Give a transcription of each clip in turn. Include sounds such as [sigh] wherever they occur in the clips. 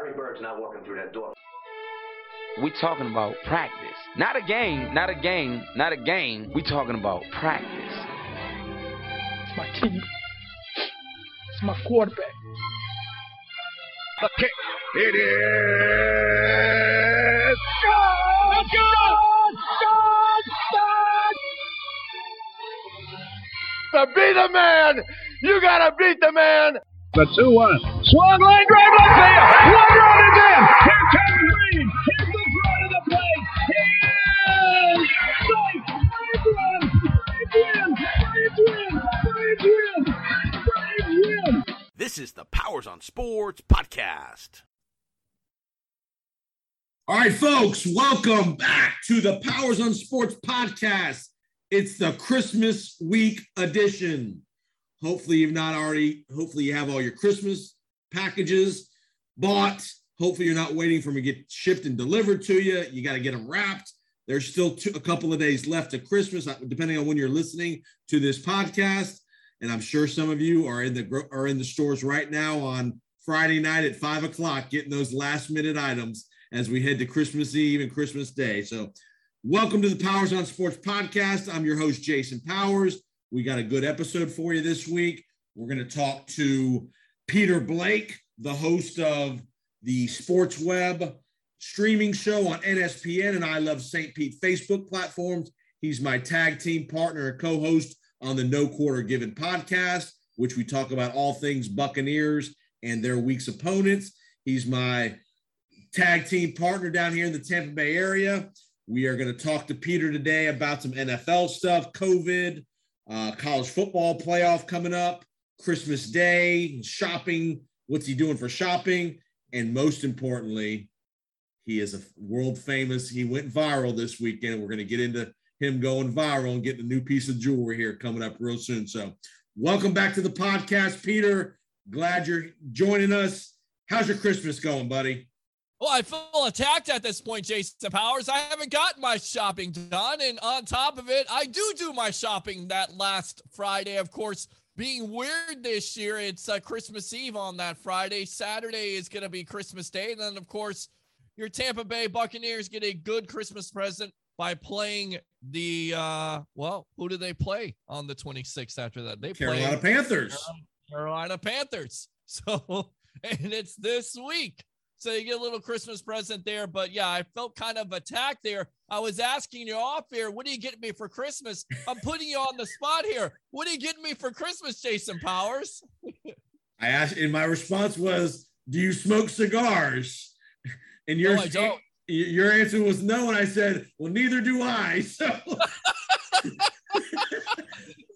Larry Bird's not walking through that door. We talking about practice. Not a game, not a game, not a game. We talking about practice. It's my team. It's my quarterback. The kick. It is. God! God! God! To be the man, you gotta beat the man. The 2 1. Swung line drive left field. One run is in. Here comes Green. Here's the front of the plate. He is safe. Braves run. Braves win. Braves win. Braves win. Braves win. This is the Powers on Sports podcast. All right, folks, welcome back to the Powers on Sports podcast. It's the Christmas week edition. Hopefully, you've not already, hopefully, you have all your Christmas packages bought. Hopefully, you're not waiting for them to get shipped and delivered to you. You got to get them wrapped. There's still two, a couple of days left to Christmas, uh, depending on when you're listening to this podcast. And I'm sure some of you are in the are in the stores right now on Friday night at five o'clock, getting those last minute items as we head to Christmas Eve and Christmas Day. So, welcome to the Powers on Sports podcast. I'm your host, Jason Powers. We got a good episode for you this week. We're going to talk to Peter Blake, the host of the Sports Web streaming show on NSPN and I Love St. Pete Facebook platforms. He's my tag team partner and co host on the No Quarter Given podcast, which we talk about all things Buccaneers and their week's opponents. He's my tag team partner down here in the Tampa Bay area. We are going to talk to Peter today about some NFL stuff, COVID, uh, college football playoff coming up, Christmas Day, shopping. What's he doing for shopping? And most importantly, he is a world famous. He went viral this weekend. We're going to get into him going viral and getting a new piece of jewelry here coming up real soon. So, welcome back to the podcast, Peter. Glad you're joining us. How's your Christmas going, buddy? Well, I feel attacked at this point, Jason Powers. I haven't gotten my shopping done. And on top of it, I do do my shopping that last Friday. Of course, being weird this year, it's uh, Christmas Eve on that Friday. Saturday is going to be Christmas Day. And then, of course, your Tampa Bay Buccaneers get a good Christmas present by playing the, uh, well, who do they play on the 26th after that? They play Carolina play Panthers. Carolina Panthers. [laughs] So, and it's this week. So you get a little Christmas present there. But yeah, I felt kind of attacked there. I was asking you off here, what are you getting me for Christmas? I'm putting you on the spot here. What are you getting me for Christmas, Jason Powers? I asked, and my response was, "Do you smoke cigars?" [laughs] And your No, your answer was no, and I said, "Well, neither do I." So, [laughs]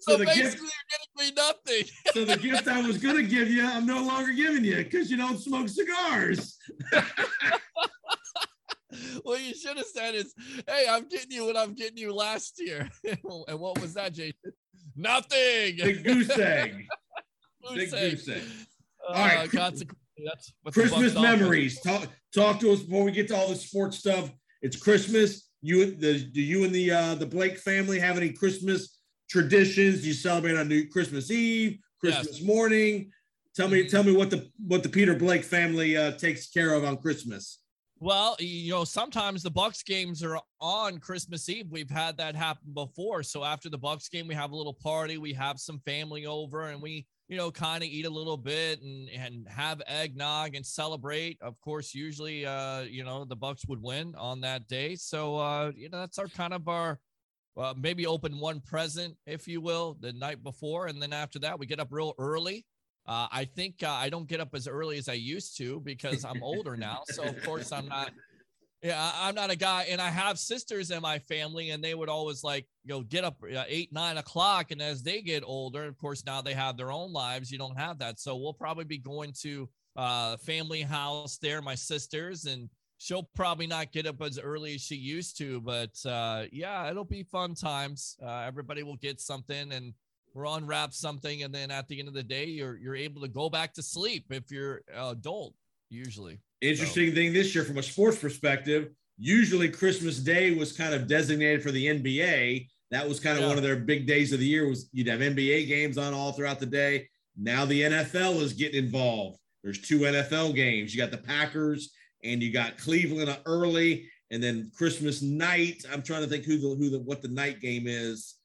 So, the basically, gift- me nothing. [laughs] so the gift I was gonna give you, I'm no longer giving you because you don't smoke cigars. [laughs] what you should have said is, hey, I'm getting you what I'm getting you last year. [laughs] and what was that, Jason? Nothing. Big goose egg. Goose Big goose egg. Uh, All right, consequently, that's what Christmas memories. Talk talk to us before we get to all the sports stuff. It's Christmas. You the do you and the uh the Blake family have any Christmas traditions? You celebrate on New Christmas Eve, Christmas morning? Tell me, tell me what the what the Peter Blake family uh, takes care of on Christmas. Well, you know, sometimes the Bucks games are on Christmas Eve. We've had that happen before. So after the Bucks game, we have a little party. We have some family over, and we, you know, kind of eat a little bit and and have eggnog and celebrate. Of course, usually, uh, you know, the Bucks would win on that day. So, uh, you know, that's our kind of our. Uh, maybe open one present, if you will, the night before, and then after that, we get up real early. Uh, I think uh, I don't get up as early as I used to because I'm older now. So of course I'm not. Yeah, I'm not a guy, and I have sisters in my family, and they would always like, you know, get up uh, eight, nine o'clock. And as they get older, of course, now they have their own lives. You don't have that, so we'll probably be going to uh, family house there, my sisters, and she'll probably not get up as early as she used to. But uh, yeah, it'll be fun times. Uh, everybody will get something, and we'll unwrap something, and then at the end of the day, you're you're able to go back to sleep if you're adult usually. Interesting thing this year from a sports perspective. Usually Christmas Day was kind of designated for the NBA. That was kind of Yeah. one of their big days of the year. Was you'd have NBA games on all throughout the day. Now the NFL is getting involved. There's two NFL games. You got the Packers and you got Cleveland early, and then Christmas night. I'm trying to think who the who the what the night game is.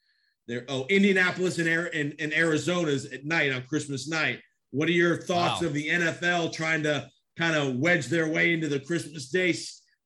There, oh, Indianapolis and, and, and Arizona's at night on Christmas night. What are your thoughts Wow. of the NFL trying to kind of wedge their way into the Christmas Day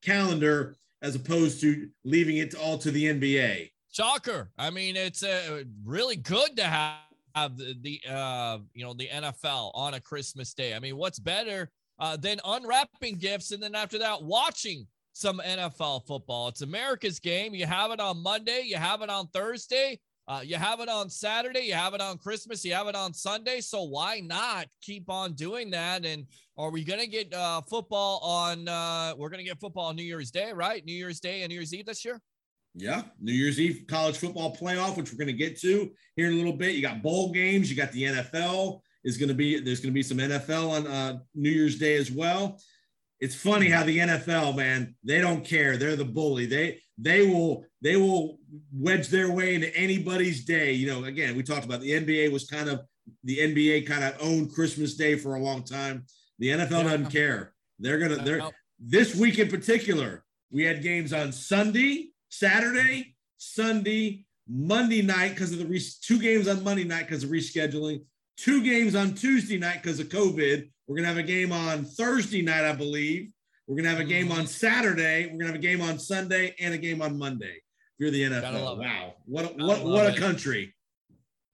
calendar as opposed to leaving it all to the NBA? Shocker. I mean, it's uh, really good to have, have the, the uh, you know, the NFL on a Christmas day. I mean, what's better uh, than unwrapping gifts and then after that watching some NFL football? It's America's game. You have it on Monday, you have it on Thursday, uh, you have it on Saturday, you have it on Christmas, you have it on Sunday. So why not keep on doing that? And are we gonna get uh, football on? Uh, we're gonna get football on New Year's Day, right? New Year's Day and New Year's Eve this year. Yeah, New Year's Eve college football playoff, which we're going to get to here in a little bit. You got bowl games. You got the NFL is going to be. There's going to be some NFL on uh, New Year's Day as well. It's funny how the NFL, man, they don't care. They're the bully. They they will they will wedge their way into anybody's day. You know, again, we talked about the NBA was kind of the NBA kind of owned Christmas Day for a long time. The NFL doesn't care. They're gonna they're this week in particular. We had games on Sunday, Saturday, Sunday, Monday night because of the re- two games on Monday night because of rescheduling, two games on Tuesday night because of COVID. We're gonna have a game on Thursday night, I believe. We're gonna have a game on Saturday. We're gonna have a game on Sunday and a game on Monday. If you're the NFL, love it. wow, what a, what what a it. country!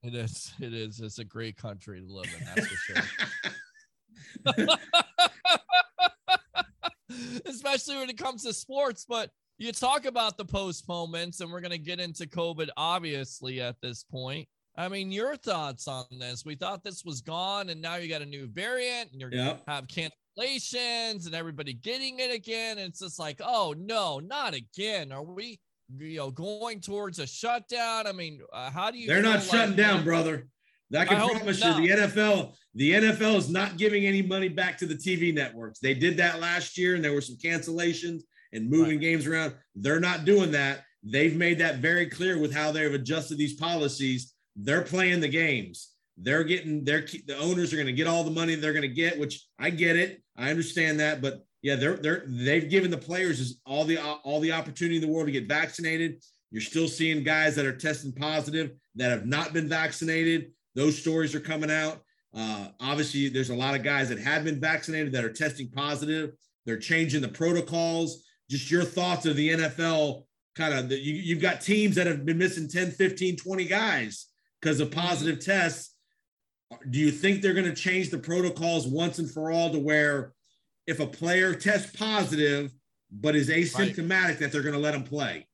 It is. It is. It's a great country to live in. That's for sure. [laughs] [laughs] Especially when it comes to sports. But you talk about the postponements, and we're going to get into COVID, obviously, at this point. I mean, your thoughts on this? We thought this was gone, and now you got a new variant, and you're Yep. Gonna have cancellations, and everybody getting it again. And it's just like, oh no, not again. Are we, you know, going towards a shutdown? I mean, uh, how do you? They're not shutting like- down, brother. I can I promise you, the NFL, the NFL is not giving any money back to the TV networks. They did that last year, and there were some cancellations and moving games around. They're not doing that. They've made that very clear with how they've adjusted these policies. They're playing the games. They're getting their the owners are going to get all the money they're going to get, which I get it. I understand that, but yeah, they're they're they've given the players all the all the opportunity in the world to get vaccinated. You're still seeing guys that are testing positive that have not been vaccinated. Those stories are coming out. Uh, obviously, there's a lot of guys that have been vaccinated that are testing positive. They're changing the protocols. Just your thoughts of the NFL kind of, you, you've got teams that have been missing 10, 15, 20 guys because of positive tests. Do you think they're going to change the protocols once and for all to where if a player tests positive but is asymptomatic, that they're going to let him play?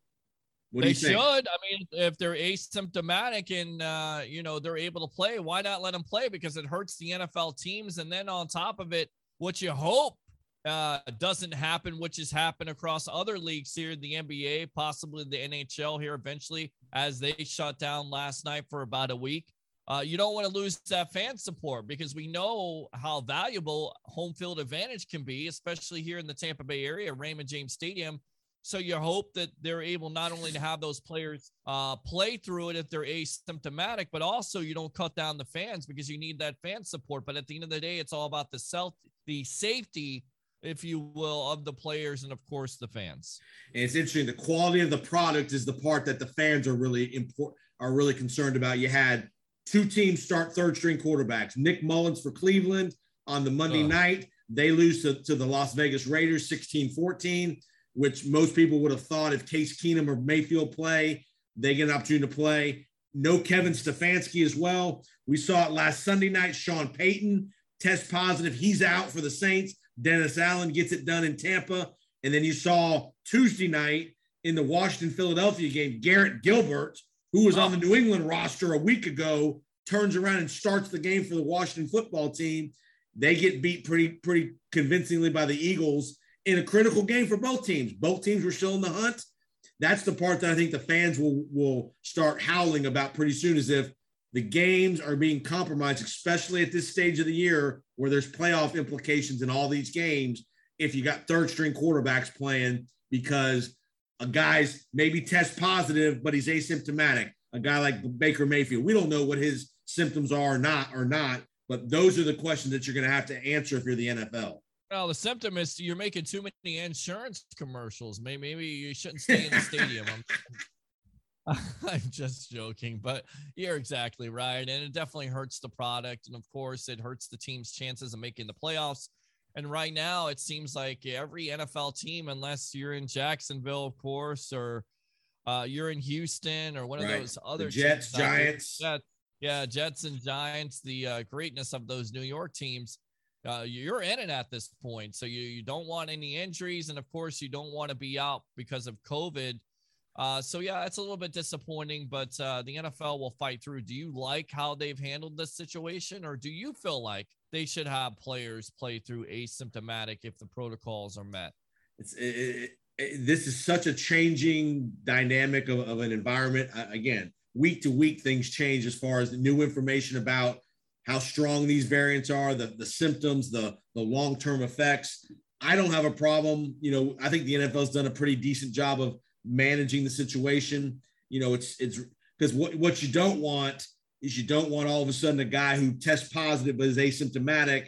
What do they you think? should. I mean, if they're asymptomatic and uh, you know they're able to play, why not let them play? Because it hurts the NFL teams. And then on top of it, what you hope uh, doesn't happen, which has happened across other leagues here, the NBA, possibly the NHL here eventually, as they shut down last night for about a week. Uh, you don't want to lose that fan support because we know how valuable home field advantage can be, especially here in the Tampa Bay area, Raymond James Stadium. So you hope that they're able not only to have those players uh, play through it if they're asymptomatic, but also you don't cut down the fans because you need that fan support. But at the end of the day, it's all about the self, the safety, if you will, of the players and of course the fans. And it's interesting. The quality of the product is the part that the fans are really important, are really concerned about. You had two teams start third string quarterbacks. Nick Mullens for Cleveland on the Monday night. They lose to, to the Las Vegas Raiders 16 14, which most people would have thought if Case Keenum or Mayfield play, they get an opportunity to play. No Kevin Stefanski as well. We saw it last Sunday night. Sean Payton test positive. He's out for the Saints. Dennis Allen gets it done in Tampa. And then you saw Tuesday night in the Washington Philadelphia game, Garrett Gilbert, who was on the New England roster a week ago, turns around and starts the game for the Washington football team. They get beat pretty, pretty convincingly by the Eagles in a critical game for both teams. Both teams were still in the hunt. That's the part that I think the fans will will start howling about pretty soon, as if the games are being compromised, especially at this stage of the year where there's playoff implications in all these games. If you got third string quarterbacks playing because a guy's maybe test positive, but he's asymptomatic. A guy like Baker Mayfield, we don't know what his symptoms are or not or not. But those are the questions that you're going to have to answer if you're the NFL. Well, the symptom is you're making too many insurance commercials. Maybe, maybe you shouldn't stay in the stadium. [laughs] [laughs] I'm, just joking, but you're exactly right. And it definitely hurts the product. And of course, it hurts the team's chances of making the playoffs. And right now, it seems like every NFL team, unless you're in Jacksonville, of course, or uh, you're in Houston or one Right. of those other The Jets, teams Giants. Yeah, yeah, Jets and Giants. The uh, greatness of those New York teams. Uh, you're in it at this point, so you you don't want any injuries, and of course, you don't want to be out because of COVID. Uh, so yeah, it's a little bit disappointing, but uh, the NFL will fight through. Do you like how they've handled this situation, or do you feel like they should have players play through asymptomatic if the protocols are met? It's it, it, this is such a changing dynamic of, of an environment. Uh, again, week to week, things change as far as new information about how strong these variants are, the the symptoms, the the long term effects. I don't have a problem. You know, I think the NFL's done a pretty decent job of managing the situation. You know, it's it's because what what you don't want is you don't want all of a sudden a guy who tests positive but is asymptomatic,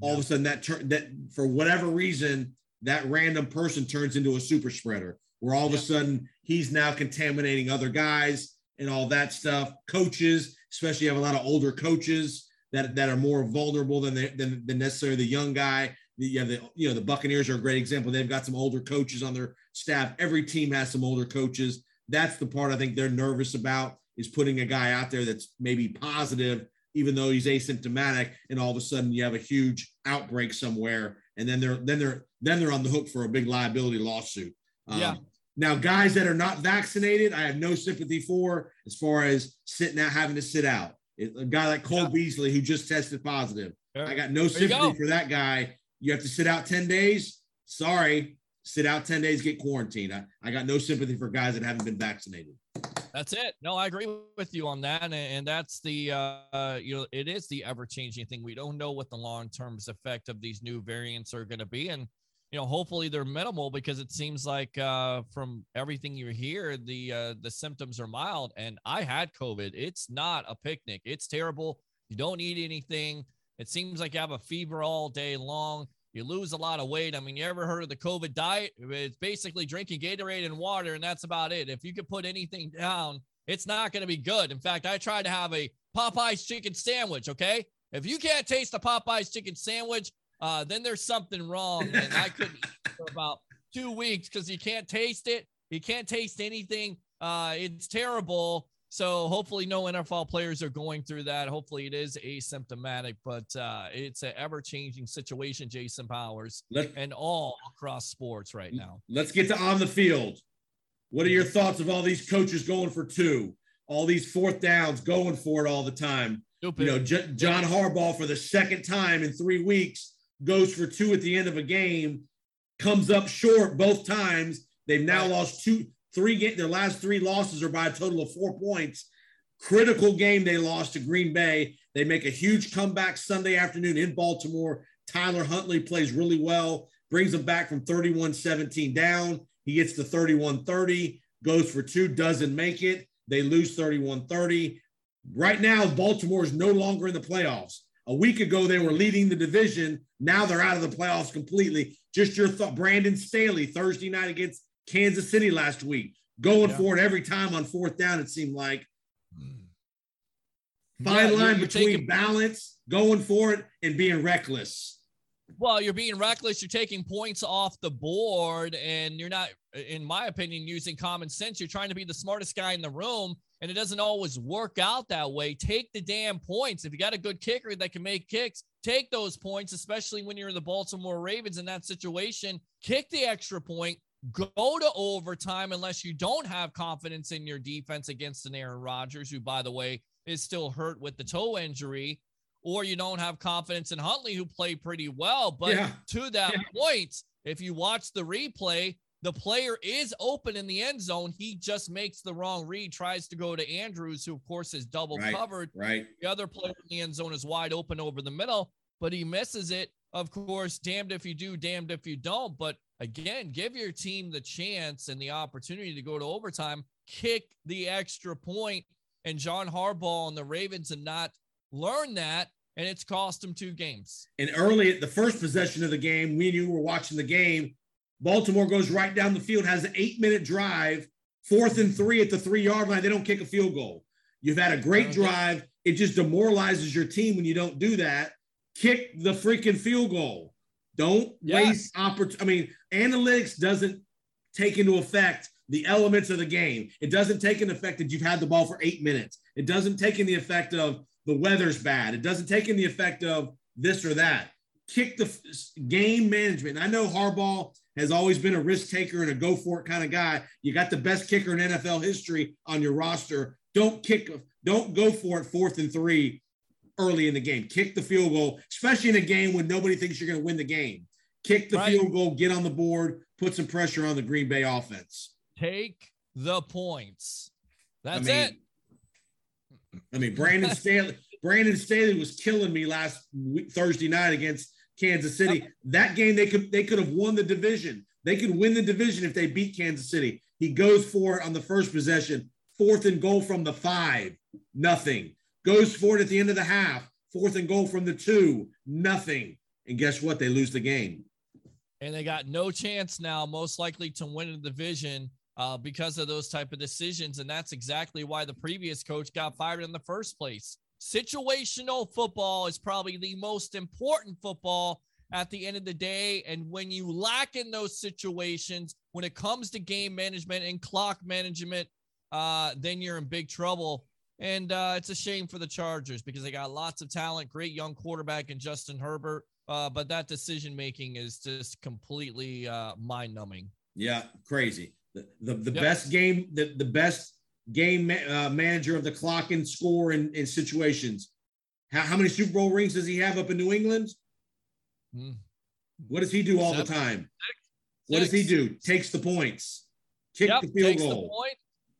all of a sudden that turn that for whatever reason that random person turns into a super spreader where all of a sudden he's now contaminating other guys and all that stuff. Coaches, especially, you have a lot of older coaches that, that are more vulnerable than, they, than than necessarily the young guy. The, yeah, the you know the Buccaneers are a great example. They've got some older coaches on their staff. Every team has some older coaches. That's the part I think they're nervous about is putting a guy out there that's maybe positive, even though he's asymptomatic, and all of a sudden you have a huge outbreak somewhere, and then they're then they're then they're on the hook for a big liability lawsuit. Um, Yeah. Now, guys that are not vaccinated, I have no sympathy for as far as sitting out, having to sit out. It- A guy like Cole Yeah. Beasley who just tested positive. I got no sympathy go. for that guy. You have to sit out 10 days. Sorry, sit out 10 days, get quarantined. I, I got no sympathy for guys that haven't been vaccinated. That's it. No, I agree with you on that, and, and that's the uh, you know it is the ever changing thing. We don't know what the long term effect of these new variants are going to be, and you know hopefully they're minimal because it seems like uh, from everything you hear the uh, the symptoms are mild. And I had COVID. It's not a picnic. It's terrible. You don't eat anything. It seems like you have a fever all day long. You lose a lot of weight. I mean, you ever heard of the COVID diet? It's basically drinking Gatorade and water, and that's about it. If you could put anything down, it's not going to be good. In fact, I tried to have a Popeyes chicken sandwich. Okay. If you can't taste a Popeyes chicken sandwich, uh, then there's something wrong. And I [laughs] couldn't eat for about two weeks because you can't taste it. You can't taste anything. Uh, it's terrible. So hopefully no NFL players are going through that. Hopefully it is asymptomatic, but uh, it's an ever-changing situation, Jason Powers, Let, and all across sports right now. let's get to on the field. What are your thoughts of all these coaches going for two? All these fourth downs going for it all the time. Stupid. You know, J- John Harbaugh for the second time in three weeks goes for two at the end of a game, comes up short both times. They've now lost two, three. Ga- their last three losses are by a total of four points. Critical game they lost to Green Bay. They make a huge comeback Sunday afternoon in Baltimore. Tyler Huntley plays really well, brings them back from 31 17 down. He gets to 31 30, goes for two, doesn't make it. They lose 31 30. Right now, Baltimore is no longer in the playoffs. A week ago, they were leading the division. Now they're out of the playoffs completely. Just your thought, Brandon Staley, Thursday night against Kansas City last week, going Yeah. for it every time on fourth down, it seemed like. Yeah, Fine you're- line between taking- balance, going for it, and being reckless. Well, you're being reckless. You're taking points off the board, and you're not, in my opinion, using common sense. You're trying to be the smartest guy in the room, and it doesn't always work out that way. Take the damn points. If you got a good kicker that can make kicks, take those points, especially when you're the Baltimore Ravens in that situation. Kick the extra point. Go to overtime unless you don't have confidence in your defense against an Aaron Rodgers, who, by the way, is still hurt with the toe injury or you don't have confidence in Huntley, who played pretty well. But Yeah. to that point, if you watch the replay, the player is open in the end zone. He just makes the wrong read, tries to go to Andrews, who, of course, is double Right. covered. Right. The other player in the end zone is wide open over the middle, but he misses it. Of course, damned if you do, damned if you don't. But again, give your team the chance and the opportunity to go to overtime, kick the extra point, and John Harbaugh and the Ravens and not learn that and it's cost them two games. And early at the first possession of the game, we knew we were watching the game. Baltimore goes right down the field, has an eight minute drive, fourth and three at the three yard line. They don't kick a field goal. You've had a great uh-huh. drive. It just demoralizes your team when you don't do that. Kick the freaking field goal. Don't Yes. waste opportunity. I mean, analytics doesn't take into effect the elements of the game. It doesn't take into effect that you've had the ball for eight minutes. It doesn't take in the effect of the weather's bad. It doesn't take in the effect of this or that. Kick the f- game management. And I know Harbaugh has always been a risk taker and a go for it kind of guy. You got the best kicker in NFL history on your roster. Don't kick, don't go for it fourth and three early in the game. Kick the field goal, especially in a game when nobody thinks you're going to win the game. Kick the Right. field goal, get on the board, put some pressure on the Green Bay offense. Take the points. That's I mean, it. I mean, Brandon [laughs] Staley, Brandon Staley was killing me last week, Thursday night against Kansas City. That game they could they could have won the division. They could win the division if they beat Kansas City. He goes for it on the first possession, fourth and goal from the five, nothing. Goes for it at the end of the half, fourth and goal from the two, nothing. And guess what? They lose the game. and they got no chance now, most likely to win the division uh, because of those type of decisions. And that's exactly why the previous coach got fired in the first place. Situational football is probably the most important football at the end of the day. And when you lack in those situations, when it comes to game management and clock management, uh, then you're in big trouble. And uh, it's a shame for the Chargers because they got lots of talent, great young quarterback in Justin Herbert. Uh, but that decision making is just completely uh, mind numbing. Yeah, crazy. The the, the Yep. best game, the, the best game ma- uh, manager of the clock and score in, in situations. How, how many Super Bowl rings does he have up in New England? Hmm. What does he do all the Seven. time? What does he do? Takes the points, kick Yep, the field takes the goal. point.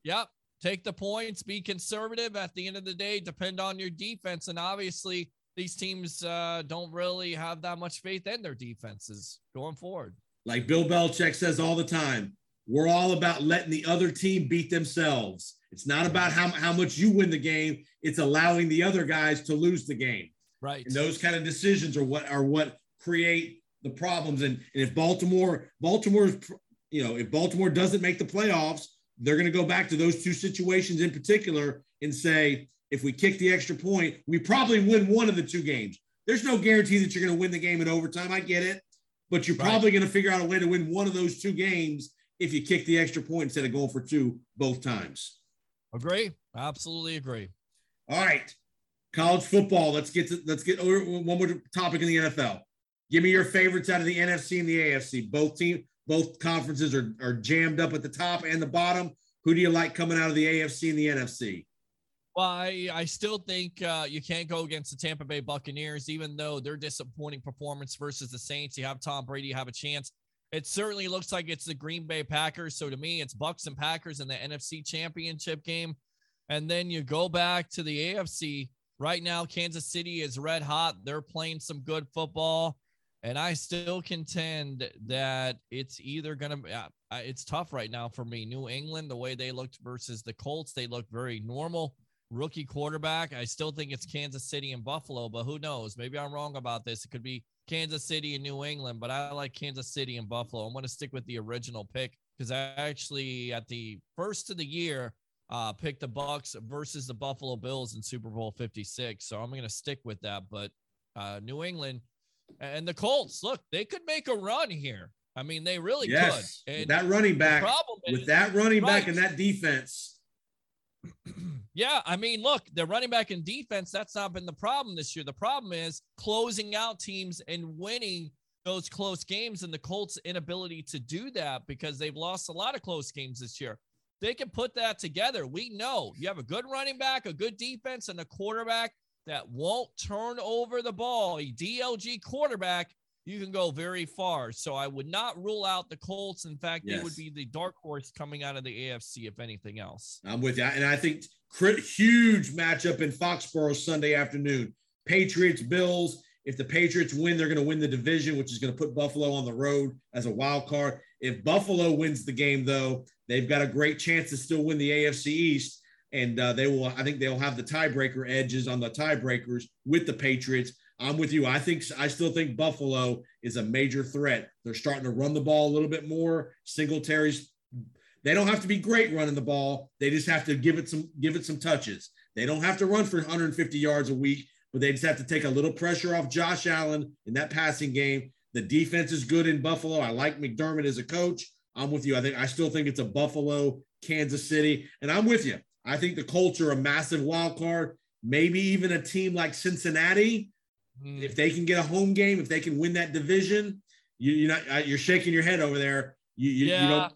Yep, take the points. Be conservative. At the end of the day, depend on your defense. And obviously, these teams uh, don't really have that much faith in their defenses going forward. Like Bill Belichick says all the time, we're all about letting the other team beat themselves. It's not about how, how much you win the game. It's allowing the other guys to lose the game. Right. And those kind of decisions are what are what create the problems. And, and if Baltimore, Baltimore's, you know, if Baltimore doesn't make the playoffs, they're going to go back to those two situations in particular and say, if we kick the extra point, we probably win one of the two games. There's no guarantee that you're going to win the game in overtime. I get it, but you're Right. probably going to figure out a way to win one of those two games if you kick the extra point instead of going for two both times. Agree. Absolutely agree. All right, college football. Let's get to let's get one more topic in the NFL. Give me your favorites out of the NFC and the AFC. Both team, both conferences are, are jammed up at the top and the bottom. Who do you like coming out of the AFC and the NFC? Well, I, I still think uh, you can't go against the Tampa Bay Buccaneers, even though their disappointing performance versus the Saints. You have Tom Brady, you have a chance. It certainly looks like it's the Green Bay Packers. So to me, it's Bucks and Packers in the NFC Championship game. And then you go back to the AFC. Right now, Kansas City is red hot. They're playing some good football. And I still contend that it's either going to, uh, it's tough right now for me. New England, the way they looked versus the Colts, they looked very normal rookie quarterback. I still think it's Kansas City and Buffalo, but who knows? Maybe I'm wrong about this. It could be Kansas City and New England, but I like Kansas City and Buffalo. I'm going to stick with the original pick because I actually, at the first of the year, uh, picked the Bucks versus the Buffalo Bills in Super Bowl 56. So I'm going to stick with that. But uh, New England and the Colts, look, they could make a run here. I mean, they really Yes, could. And that running back, problem is, with that running back and that defense. [clears throat] Yeah, I mean, look, the running back and defense, that's not been the problem this year. The problem is closing out teams and winning those close games, and the Colts' inability to do that because they've lost a lot of close games this year. They can put that together. We know you have a good running back, a good defense, and a quarterback that won't turn over the ball. A DLG quarterback, you can go very far. So I would not rule out the Colts. In fact, they would be the dark horse coming out of the AFC, if anything else. I'm with you. And I think crit, huge matchup in Foxborough Sunday afternoon. Patriots, Bills. If the Patriots win, they're going to win the division, which is going to put Buffalo on the road as a wild card. If Buffalo wins the game, though, they've got a great chance to still win the AFC East. And uh, they will. I think they'll have the tiebreaker edges on the tiebreakers with the Patriots. I'm with you. I think I still think Buffalo is a major threat. They're starting to run the ball a little bit more. Singletary's they don't have to be great running the ball. They just have to give it some give it some touches. They don't have to run for 150 yards a week, but they just have to take a little pressure off Josh Allen in that passing game. The defense is good in Buffalo. I like McDermott as a coach. I'm with you. I think I still think it's a Buffalo, Kansas City, and I'm with you. I think the Colts are a massive wild card. Maybe even a team like Cincinnati, mm. if they can get a home game, if they can win that division, you, you're not you're shaking your head over there. You, you, yeah. you don't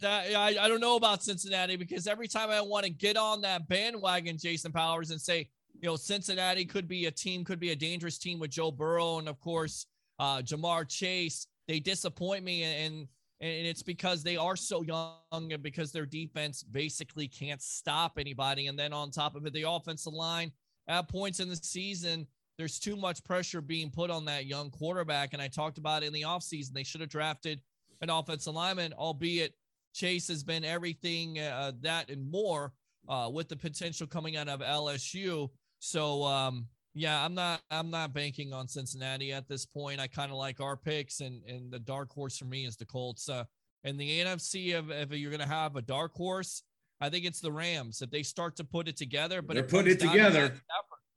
that, I, I don't know about Cincinnati because every time I want to get on that bandwagon, Jason Powers, and say, you know, Cincinnati could be a team, could be a dangerous team with Joe Burrow and of course uh, Ja'Marr Chase. They disappoint me, and and it's because they are so young and because their defense basically can't stop anybody. And then on top of it, the offensive line at points in the season, there's too much pressure being put on that young quarterback. And I talked about it in the offseason. They should have drafted an offensive lineman, albeit Chase has been everything uh, that and more uh, with the potential coming out of LSU. So, um, yeah, I'm not I'm not banking on Cincinnati at this point. I kind of like our picks, and and the dark horse for me is the Colts. Uh, and the NFC, if, if you're going to have a dark horse, I think it's the Rams. If they start to put it together, but they're it putting it together. To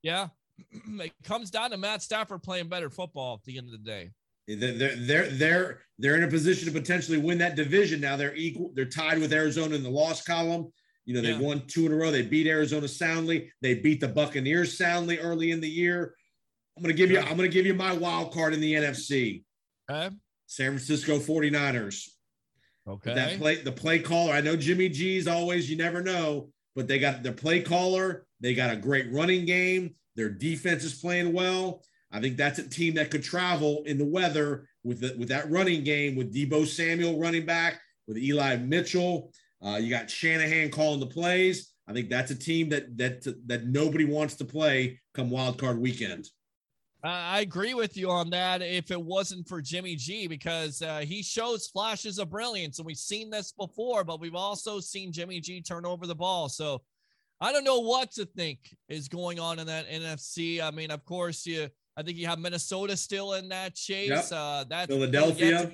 yeah, [clears throat] it comes down to Matt Stafford playing better football at the end of the day. They're they're they're they're in a position to potentially win that division now. They're equal. They're tied with Arizona in the loss column. You know, they won two in a row. They beat Arizona soundly. They beat the Buccaneers soundly early in the year. I'm going to give you I'm going to give you my wild card in the NFC. Okay. San Francisco 49ers. Okay. That play the play caller. I know Jimmy G's always you never know, but they got their play caller. They got a great running game. Their defense is playing well. I think that's a team that could travel in the weather with the, with that running game with Deebo Samuel running back with Eli Mitchell. Uh, you got Shanahan calling the plays. I think that's a team that that that nobody wants to play come Wild Card Weekend. I agree with you on that. If it wasn't for Jimmy G, because uh, he shows flashes of brilliance, and we've seen this before, but we've also seen Jimmy G turn over the ball. So I don't know what to think is going on in that NFC. I mean, of course, you. I think you have Minnesota still in that chase. Yep. Uh, that's Philadelphia.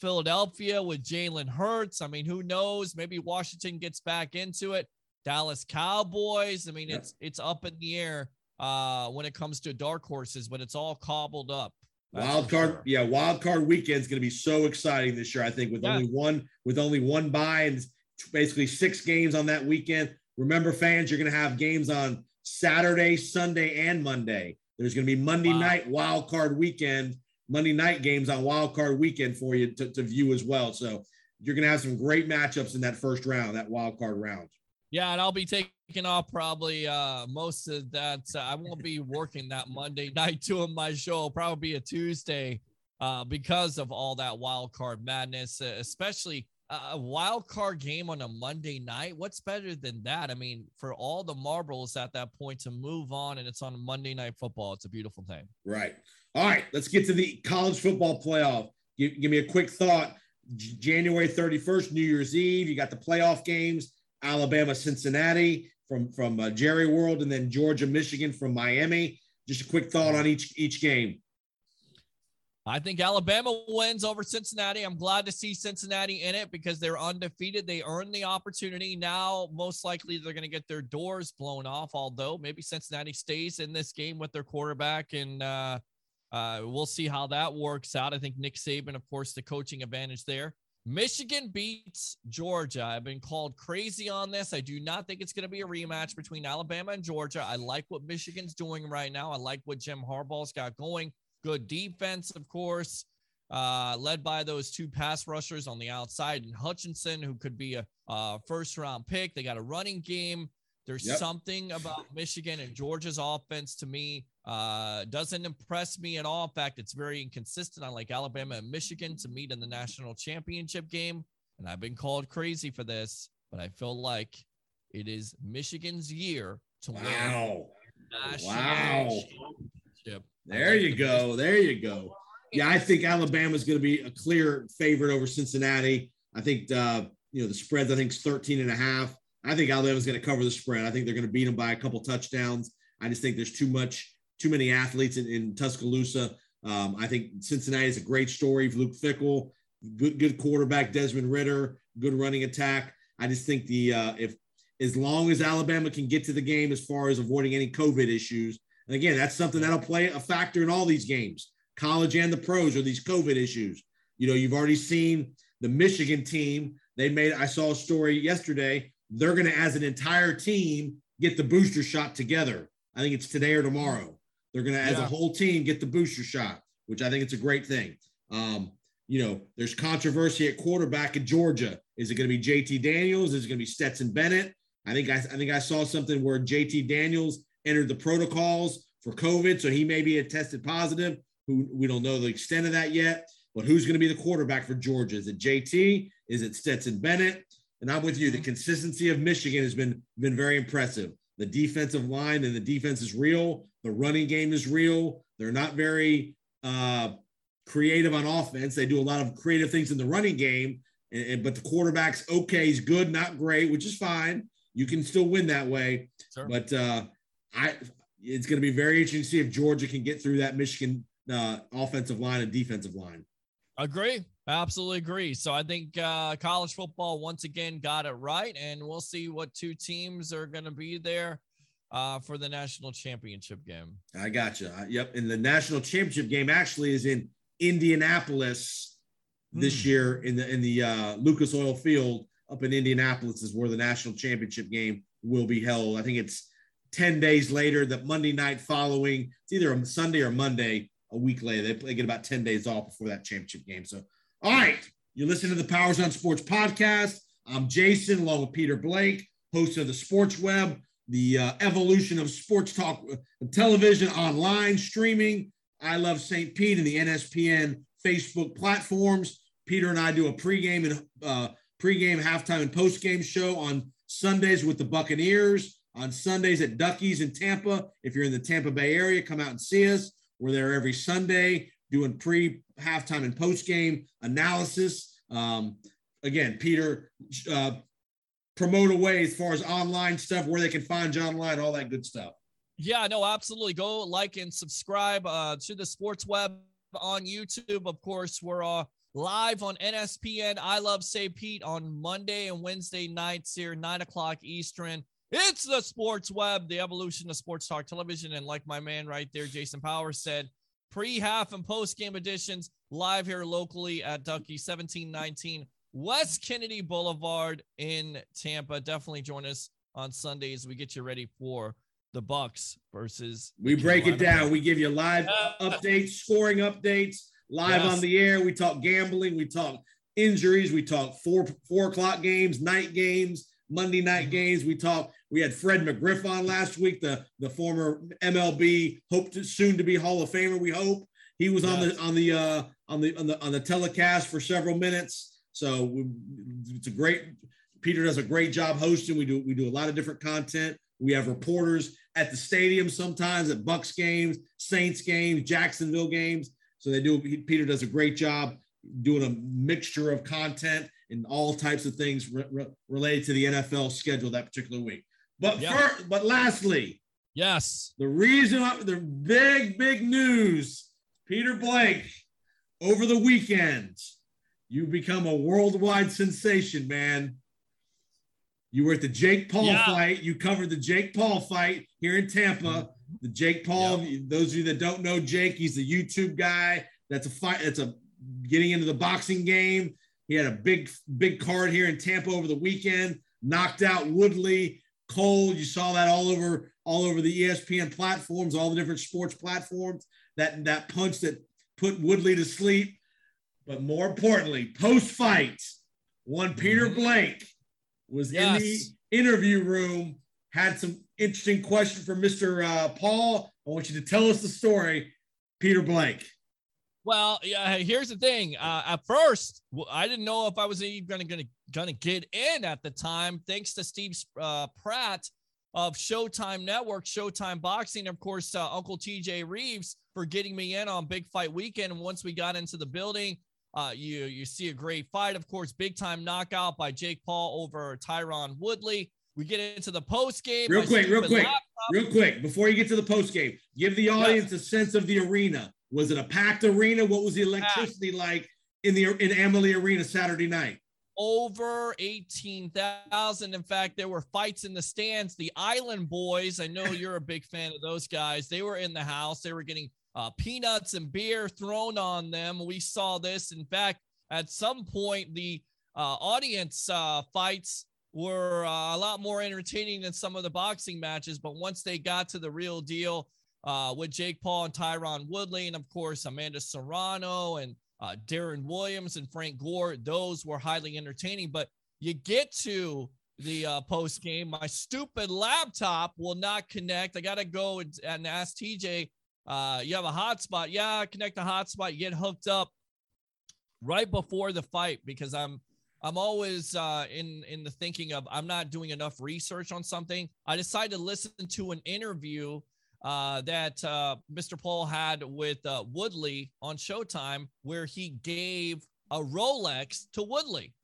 Philadelphia with Jalen Hurts. I mean, who knows? Maybe Washington gets back into it. Dallas Cowboys. I mean, yep. it's it's up in the air uh, when it comes to dark horses, but it's all cobbled up. Wild card, sure. yeah, wild card weekend is going to be so exciting this year. I think with yeah. only one with only one buy and basically six games on that weekend. Remember, fans, you're going to have games on Saturday, Sunday, and Monday. There's going to be Monday wow. night wild card weekend Monday night games on wild card weekend for you to, to view as well. So you're going to have some great matchups in that first round, that wild card round. Yeah, and I'll be taking off probably uh, most of that. Uh, I won't be working that Monday [laughs] night doing my show. probably be a Tuesday uh, because of all that wild card madness, uh, especially a wild card game on a Monday night. What's better than that? I mean, for all the marbles at that point to move on and it's on Monday night football, it's a beautiful thing. Right. All right, let's get to the college football playoff. Give, give me a quick thought. J- January 31st, New Year's Eve, you got the playoff games, Alabama, Cincinnati from, from uh, Jerry World, and then Georgia, Michigan from Miami. Just a quick thought on each each game. I think Alabama wins over Cincinnati. I'm glad to see Cincinnati in it because they're undefeated. They earned the opportunity. Now, most likely, they're going to get their doors blown off. Although maybe Cincinnati stays in this game with their quarterback, and uh, uh, we'll see how that works out. I think Nick Saban, of course, the coaching advantage there. Michigan beats Georgia. I've been called crazy on this. I do not think it's going to be a rematch between Alabama and Georgia. I like what Michigan's doing right now. I like what Jim Harbaugh's got going. Good defense, of course, uh, led by those two pass rushers on the outside and Hutchinson, who could be a, a first round pick. They got a running game. There's yep. something about Michigan and Georgia's offense to me uh, doesn't impress me at all. In fact, it's very inconsistent. I like Alabama and Michigan to meet in the national championship game, and I've been called crazy for this, but I feel like it is Michigan's year to wow. win. Wow! Championship. There you go. There you go. Yeah, I think Alabama is going to be a clear favorite over Cincinnati. I think uh, you know the spreads. I think is 13 and a half. I think Alabama's going to cover the spread. I think they're going to beat them by a couple touchdowns. I just think there's too much, too many athletes in, in Tuscaloosa. Um, I think Cincinnati is a great story. Luke Fickell, good good quarterback, Desmond Ridder, good running attack. I just think the uh, if as long as Alabama can get to the game as far as avoiding any COVID issues, and again, that's something that'll play a factor in all these games, college and the pros, are these COVID issues. You know, you've already seen the Michigan team. They made. I saw a story yesterday. They're going to, as an entire team, get the booster shot together. I think it's today or tomorrow. They're going to, as Yeah. a whole team, get the booster shot, which I think it's a great thing. Um, you know, there's controversy at quarterback in Georgia. Is it going to be JT Daniels? Is it going to be Stetson Bennett? I think I, I think I saw something where JT Daniels entered the protocols for COVID, so he maybe had tested positive. Who we don't know the extent of that yet. But who's going to be the quarterback for Georgia? Is it JT? Is it Stetson Bennett? And I'm with you. The consistency of Michigan has been been very impressive. The defensive line and the defense is real. The running game is real. They're not very uh, creative on offense. They do a lot of creative things in the running game, and, and- but the quarterback's okay. He's good, not great, which is fine. You can still win that way. Sure. But uh, I, it's going to be very interesting to see if Georgia can get through that Michigan uh, offensive line and defensive line. Agree. Absolutely agree. So I think uh, college football once again got it right, and we'll see what two teams are going to be there uh, for the national championship game. I got you. Yep. And the national championship game actually is in Indianapolis this Hmm. year in the in the uh, Lucas Oil Field up in Indianapolis is where the national championship game will be held. I think it's ten days later. The Monday night following. It's either a Sunday or Monday. A week later, they, they get about ten days off before that championship game. So, all right, you listen to the Powers on Sports podcast. I'm Jason, along with Peter Blake, host of the Sports Web the uh, evolution of sports talk uh, television online streaming. I love St. Pete and the NSPN Facebook platforms. Peter and I do a pregame and uh, pregame, halftime, and postgame show on Sundays with the Buccaneers. On Sundays at Ducky's in Tampa. If you're in the Tampa Bay area, come out and see us. We're there every Sunday doing pre, halftime, and post game analysis. Um, again, Peter, uh, promote away as far as online stuff, where they can find you online, all that good stuff. Yeah, no, absolutely. Go like and subscribe uh, to the Sports Web on YouTube. Of course, we're uh, live on NSPN. I love St. Pete on Monday and Wednesday nights here, nine o'clock Eastern. It's the Sports Web, the evolution of sports talk television, and like my man right there, Jason Powers said, pre, half, and post game editions live here locally at Ducky seventeen nineteen West Kennedy Boulevard in Tampa. Definitely join us on Sundays. We get you ready for the Bucks versus. We break it down. We give you live Yeah. [laughs] updates, scoring updates, live Yes. on the air. We talk gambling. We talk injuries. We talk four four o'clock games, night games, Monday night Mm-hmm. games. We talked. We had Fred McGriff on last week, the the former MLB, hope to soon to be Hall of Famer. We hope he was on the on the uh, on the on the on the telecast for several minutes. So we, it's a great. Peter does a great job hosting. We do we do a lot of different content. We have reporters at the stadium sometimes at Bucks games, Saints games, Jacksonville games. So they do. Peter does a great job doing a mixture of content and all types of things re- re- related to the NFL schedule that particular week. But Yeah. first, but lastly, Yes. the reason the big big news, Peter Blake, over the weekend, you become a worldwide sensation, man. You were at the Jake Paul Yeah. fight. You covered the Jake Paul fight here in Tampa. Mm-hmm. The Jake Paul. Those of you that don't know Jake, he's the YouTube guy. That's a fight. That's a getting into the boxing game. He had a big big card here in Tampa over the weekend. Knocked out Woodley, Cole. You saw that all over all over the ESPN platforms, all the different sports platforms. That that punch that put Woodley to sleep. But more importantly, post fight, one Peter Mhm. Blake was in the interview room, had some interesting question for Mr. Uh, Paul. I want you to tell us the story, Peter Blake. Well, yeah. Here's the thing. Uh, at first, I didn't know if I was even gonna gonna gonna get in at the time. Thanks to Steve uh, Pratt of Showtime Network, Showtime Boxing, of course, uh, Uncle TJ Reeves for getting me in on Big Fight Weekend. And once we got into the building, uh, you you see a great fight. Of course, big time knockout by Jake Paul over Tyron Woodley. We get into the post game. Real quick, real quick, real quick. Before you get to the post game, give the audience a sense of the arena. Was it a packed arena? What was the electricity like in the in Amalie Arena Saturday night? over 18,000. In fact, there were fights in the stands. The Island Boys, I know you're a big fan of those guys. They were in the house. They were getting uh, peanuts and beer thrown on them. We saw this. In fact, at some point, the uh, audience uh, fights were uh, a lot more entertaining than some of the boxing matches. But once they got to the real deal uh, with Jake Paul and Tyron Woodley, and of course, Amanda Serrano and uh, Deron Williams and Frank Gore, those were highly entertaining. But you get to the uh, post game, my stupid laptop will not connect. I got to go and, and ask TJ, uh, you have a hotspot? Yeah, connect the hotspot, get hooked up right before the fight because I'm I'm always uh, in in the thinking of I'm not doing enough research on something. I decided to listen to an interview uh, that uh, Mr. Paul had with uh, Woodley on Showtime, where he gave a Rolex to Woodley.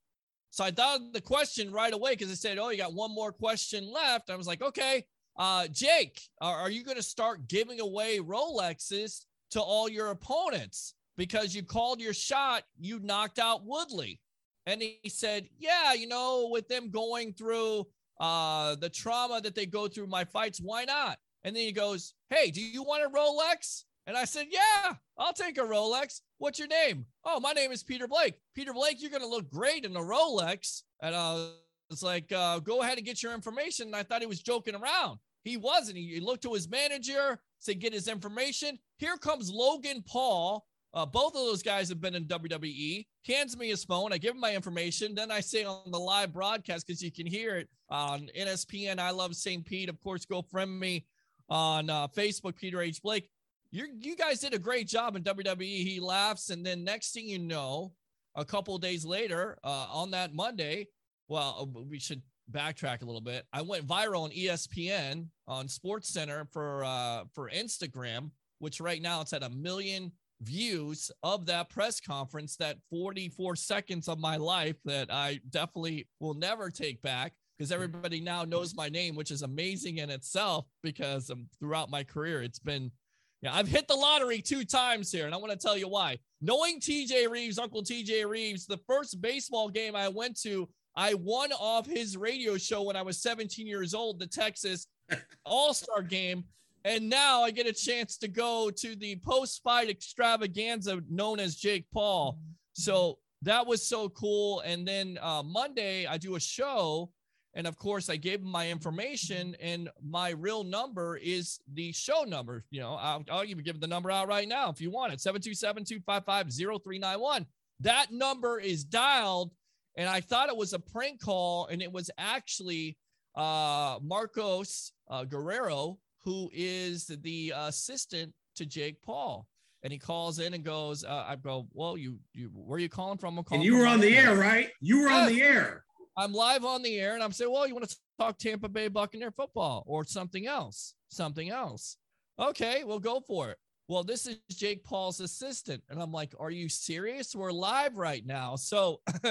So I thought the question right away because I said, "Oh, you got one more question left." I was like, "Okay, uh, Jake, are you going to start giving away Rolexes to all your opponents because you called your shot, you knocked out Woodley?" And he said, "Yeah, you know, with them going through uh, the trauma that they go through my fights, why not?" And then he goes, Hey, do you want a Rolex? And I said, Yeah, I'll take a Rolex. What's your name? Oh, my name is Peter Blake. Peter Blake, you're going to look great in a Rolex. And uh, it's like, uh, Go ahead and get your information. And I thought he was joking around. He wasn't. He, looked to his manager, said, Get his information. Here comes Logan Paul. Uh, both of those guys have been in WWE. Hands me his phone. I give him my information. Then I say on the live broadcast, because you can hear it on NSPN, I love St. Pete. Of course, go friend me on uh, Facebook, Peter H. Blake. You you guys did a great job in WWE. He laughs, and then next thing you know, a couple days later, uh, on that Monday, well, uh, we should backtrack a little bit. I went viral on ESPN on Sports Center for uh, for Instagram, which right now it's at a million views of that press conference. That 44 seconds of my life that I definitely will never take back because everybody now knows my name, which is amazing in itself because um, throughout my career, it's been, yeah, I've hit the lottery two times here. And I want to tell you why. Knowing TJ Reeves, Uncle TJ Reeves, the first baseball game I went to, I won off his radio show when I was 17 years old, the Texas [laughs] All Star game. And now I get a chance to go to the post fight extravaganza known as Jake Paul. So that was so cool. And then uh, Monday, I do a show and of course, I gave him my information, and my real number is the show number. You know, I'll, I'll even give the number out right now if you want it 727 255 0391. That number is dialed, and I thought it was a prank call, and it was actually uh, Marcos uh, Guerrero, who is the assistant to Jake Paul. And he calls in and goes, uh, I go, well, you, you, where are you calling from? I'm calling and you were on the air, right? You were on the air. I'm live on the air and I'm saying, well, you want to talk Tampa Bay Buccaneer football or something else? Something else. Okay, we'll go for it. Well, this is Jake Paul's assistant. And I'm like, are you serious? We're live right now. So [clears throat]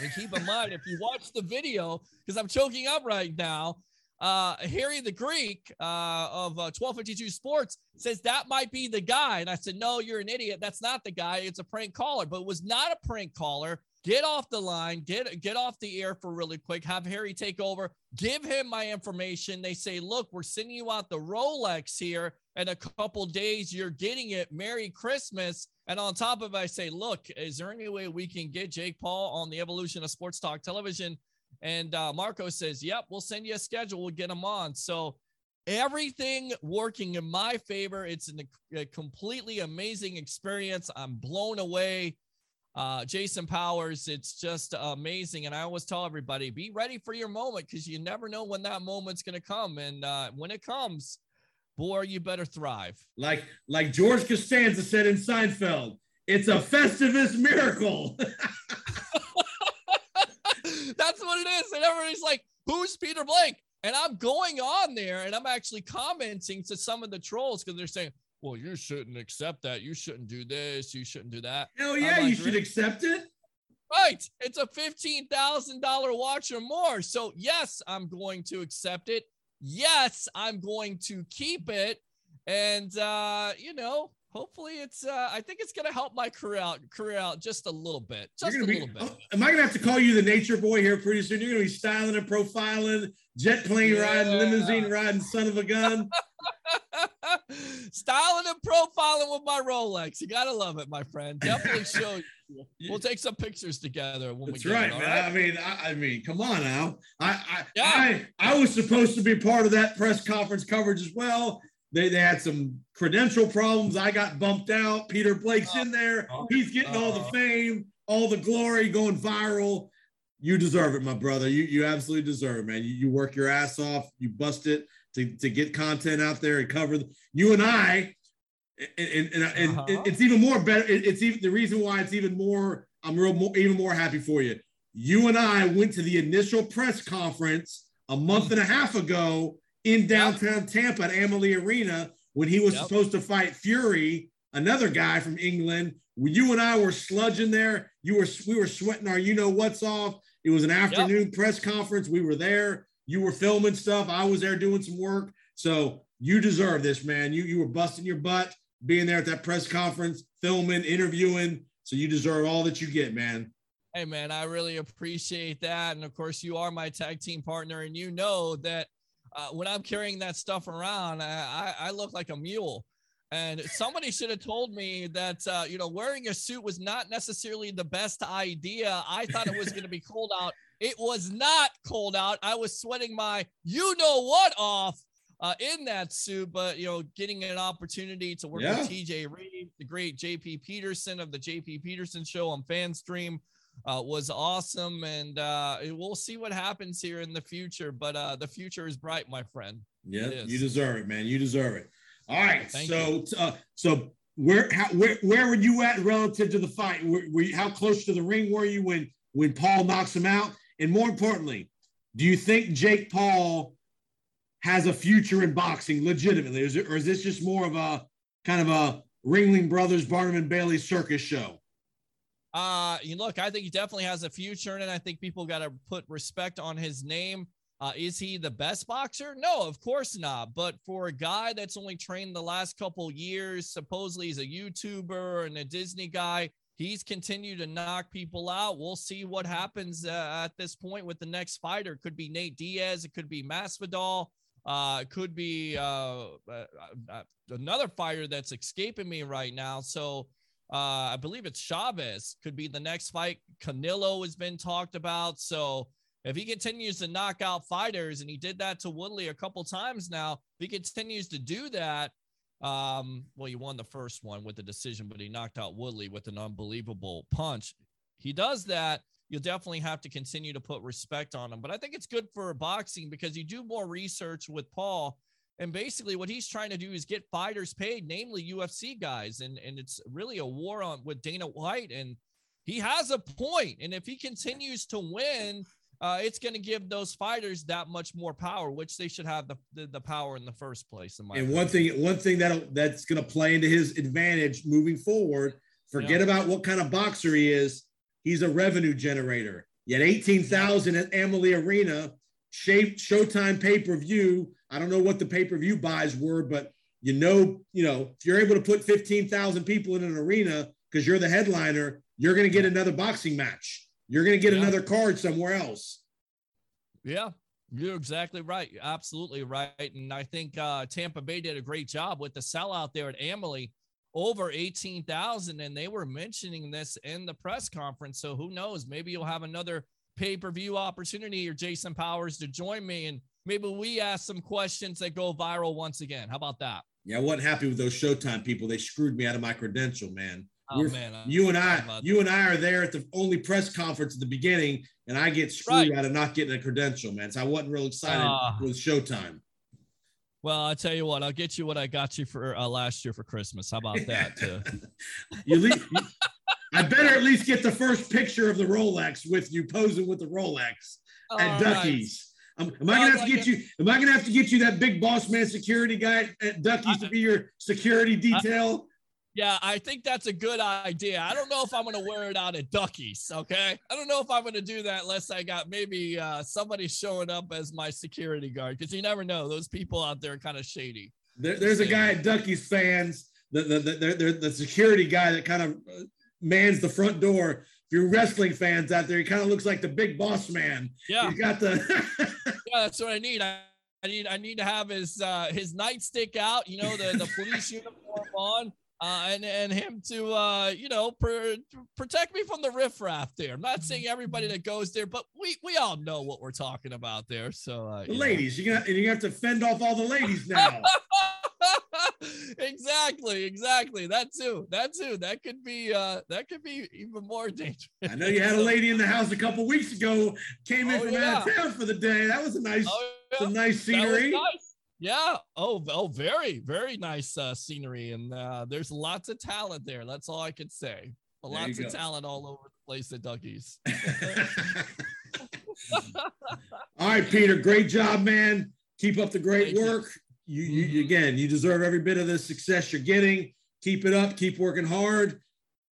and keep in mind, if you watch the video, because I'm choking up right now, uh, Harry the Greek uh, of uh, 1252 Sports says that might be the guy. And I said, no, you're an idiot. That's not the guy. It's a prank caller, but it was not a prank caller get off the line, get get off the air for really quick, have Harry take over, give him my information. They say, look, we're sending you out the Rolex here. In a couple days, you're getting it. Merry Christmas. And on top of it, I say, look, is there any way we can get Jake Paul on the evolution of sports talk television? And uh, Marco says, yep, we'll send you a schedule. We'll get them on. So everything working in my favor. It's an, a completely amazing experience. I'm blown away uh, Jason Powers, it's just amazing. And I always tell everybody, be ready for your moment because you never know when that moment's going to come. And uh, when it comes, boy, you better thrive. Like like George Costanza said in Seinfeld, it's a Festivus miracle. [laughs] That's what it is. And everybody's like, who's Peter Blake? And I'm going on there and I'm actually commenting to some of the trolls because they're saying, well, you shouldn't accept that. You shouldn't do this. You shouldn't do that. Hell yeah, like, you should accept it. right. It's a $15,000 watch or more. So, yes, I'm going to accept it. Yes, I'm going to keep it. And, uh, you know, hopefully it's, uh, I think it's going to help my career out, career out just a little bit. Just a gonna little be, bit. oh, am I gonna have to call you the nature boy here pretty soon? You're gonna be styling and profiling, jet plane riding, limousine riding, son of a gun. [laughs] Styling and profiling with my Rolex. You gotta love it, my friend. Definitely show you. [laughs] We'll take some pictures together when That's we get right, it, man. right? I mean, I, I mean, come on now. I, I, Yeah. I, I was supposed to be part of that press conference coverage as well. They, they had some credential problems. I got bumped out. Peter Blake's in there. Uh-huh. He's getting all the uh-huh. fame, all the glory, going viral. You deserve it, my brother. You, you absolutely deserve it, man. You, you work your ass off. You bust it to, to get content out there and cover. the- You and I, and, and, and, and Uh-huh. it's even more better. it's even the reason why it's even more. I'm real, more, even more happy for you. You and I went to the initial press conference a month mm. and a half ago in downtown Tampa at Amalie Arena when he was Yep. supposed to fight Fury, another guy from England. You and I were sludging there. You were we were sweating our you know what's off. It was an afternoon press conference. We were there. You were filming stuff. I was there doing some work. So you deserve this, man. You you were busting your butt being there at that press conference, filming, interviewing. So you deserve all that you get, man. Hey man, I really appreciate that. And of course, you are my tag team partner, and you know that uh, when I'm carrying that stuff around, I, I, I look like a mule. And somebody should have told me that uh, you know wearing a suit was not necessarily the best idea. I thought it was going to be cold out. It was not cold out. I was sweating my you know what off uh, in that suit, but you know, getting an opportunity to work Yeah. with TJ Reed, the great JP Peterson of the JP Peterson Show on FanStream uh, was awesome, and uh, we'll see what happens here in the future. But uh, the future is bright, my friend. Yeah, you deserve it, man. You deserve it. All right. Thank so, uh, so where, how, where, where were you at relative to the fight? Were, were you, how close to the ring were you when, when Paul knocks him out? And more importantly, do you think Jake Paul has a future in boxing legitimately? Is it, or is this just more of a kind of a Ringling Brothers, Barnum and Bailey circus show? Uh, you look, I think he definitely has a future and. I think people got to put respect on his name. Uh, is he the best boxer? No, of course not. But for a guy that's only trained the last couple years, supposedly he's a YouTuber and a Disney guy, he's continued to knock people out. We'll see what happens uh, at this point with the next fighter. It could be Nate Diaz, it could be Masvidal, uh, it could be uh, uh, uh, another fighter that's escaping me right now. So. Uh, I believe it's Chavez could be the next fight. Canelo has been talked about. So if he continues to knock out fighters, and he did that to Woodley a couple times now, if he continues to do that, um, well, he won the first one with the decision, but he knocked out Woodley with an unbelievable punch. He does that. You'll definitely have to continue to put respect on him. But I think it's good for boxing because you do more research with Paul. And basically, what he's trying to do is get fighters paid, namely UFC guys, and and it's really a war on with Dana White, and he has a point. And if he continues to win, uh, it's going to give those fighters that much more power, which they should have the the, the power in the first place. In my And opinion. one thing, one thing that that's going to play into his advantage moving forward. Forget Yeah. about what kind of boxer he is. He's a revenue generator. Had eighteen thousand at Amalie Arena, Showtime pay per view. I don't know what the pay per view buys were, but you know, you know, if you're able to put fifteen thousand people in an arena because you're the headliner, you're going to get another boxing match. You're going to get Yeah. another card somewhere else. Yeah, you're exactly right. You're absolutely right. And I think uh, Tampa Bay did a great job with the sellout there at Amalie, over 18,000. And they were mentioning this in the press conference. So who knows? Maybe you'll have another pay per view opportunity or Jason Powers to join me. And maybe we ask some questions that go viral once again. How about that? Yeah, I wasn't happy with those Showtime people. They screwed me out of my credential, man. Oh, We're- man. You and I, you and I are there at the only press conference at the beginning, and I get screwed Right. out of not getting a credential, man. So I wasn't real excited Ah. with Showtime. Well, I'll tell you what, I'll get you what I got you for uh, last year for Christmas. How about that? [laughs] You leave, you- I better at least get the first picture of the Rolex with you posing with the Rolex All at right. Ducky's. Um, am I gonna have to get you? Am I gonna have to get you that big boss man security guy at Ducky's to be your security detail? Yeah, I think that's a good idea. I don't know if I'm going to wear it out at Ducky's. Okay. I don't know if I'm going to do that unless I got maybe uh, somebody showing up as my security guard because you never know. Those people out there are kind of shady. There, there's a guy at Ducky's fans, the the, the, the, the security guy that kind of uh, mans the front door. If you're wrestling fans out there, he kind of looks like the big boss man. Yeah. He's got the. [laughs] yeah, that's what I need. I, I need I need to have his uh, his nightstick out. You know, the the police [laughs] uniform on uh, and and him to uh, you know pr- protect me from the riffraff there. I'm not saying everybody that goes there, but we we all know what we're talking about there. So uh, the ladies, you got and you have to fend off all the ladies now. [laughs] exactly, exactly. That too. That too. That could be uh that could be even more [laughs] dangerous. I know you had a lady in the house a couple weeks ago, came in Oh, from yeah. out of town for the day. That was a nice, Oh, yeah. some nice scenery. nice. Yeah. Oh, oh, very, very nice uh, scenery, and uh, there's lots of talent there. That's all I could say. Lots of go. talent all over the place at Ducky's. [laughs] [laughs] All right, Peter, great job, man. Keep up the great Thank work. You, you again, you deserve every bit of the success you're getting. Keep it up. Keep working hard.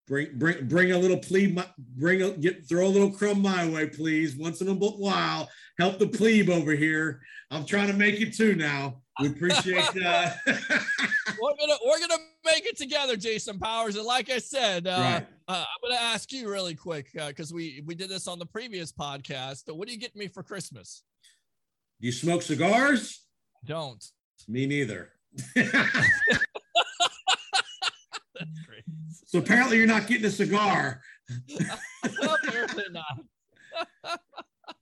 Bring, bring, bring a little plebe. my- Bring a get throw a little crumb my way, please. Once in a while, help the plebe over here. I'm trying to make it too now. We appreciate uh, [laughs] we're gonna we're gonna make it together, Jason Powers. And like I said, uh, Right. uh, I'm gonna ask you really quick because we we did this on the previous podcast. What do you get me for Christmas? Do you smoke cigars? Don't. Me neither. [laughs] So apparently you're not getting a cigar. [laughs] Apparently not. [laughs]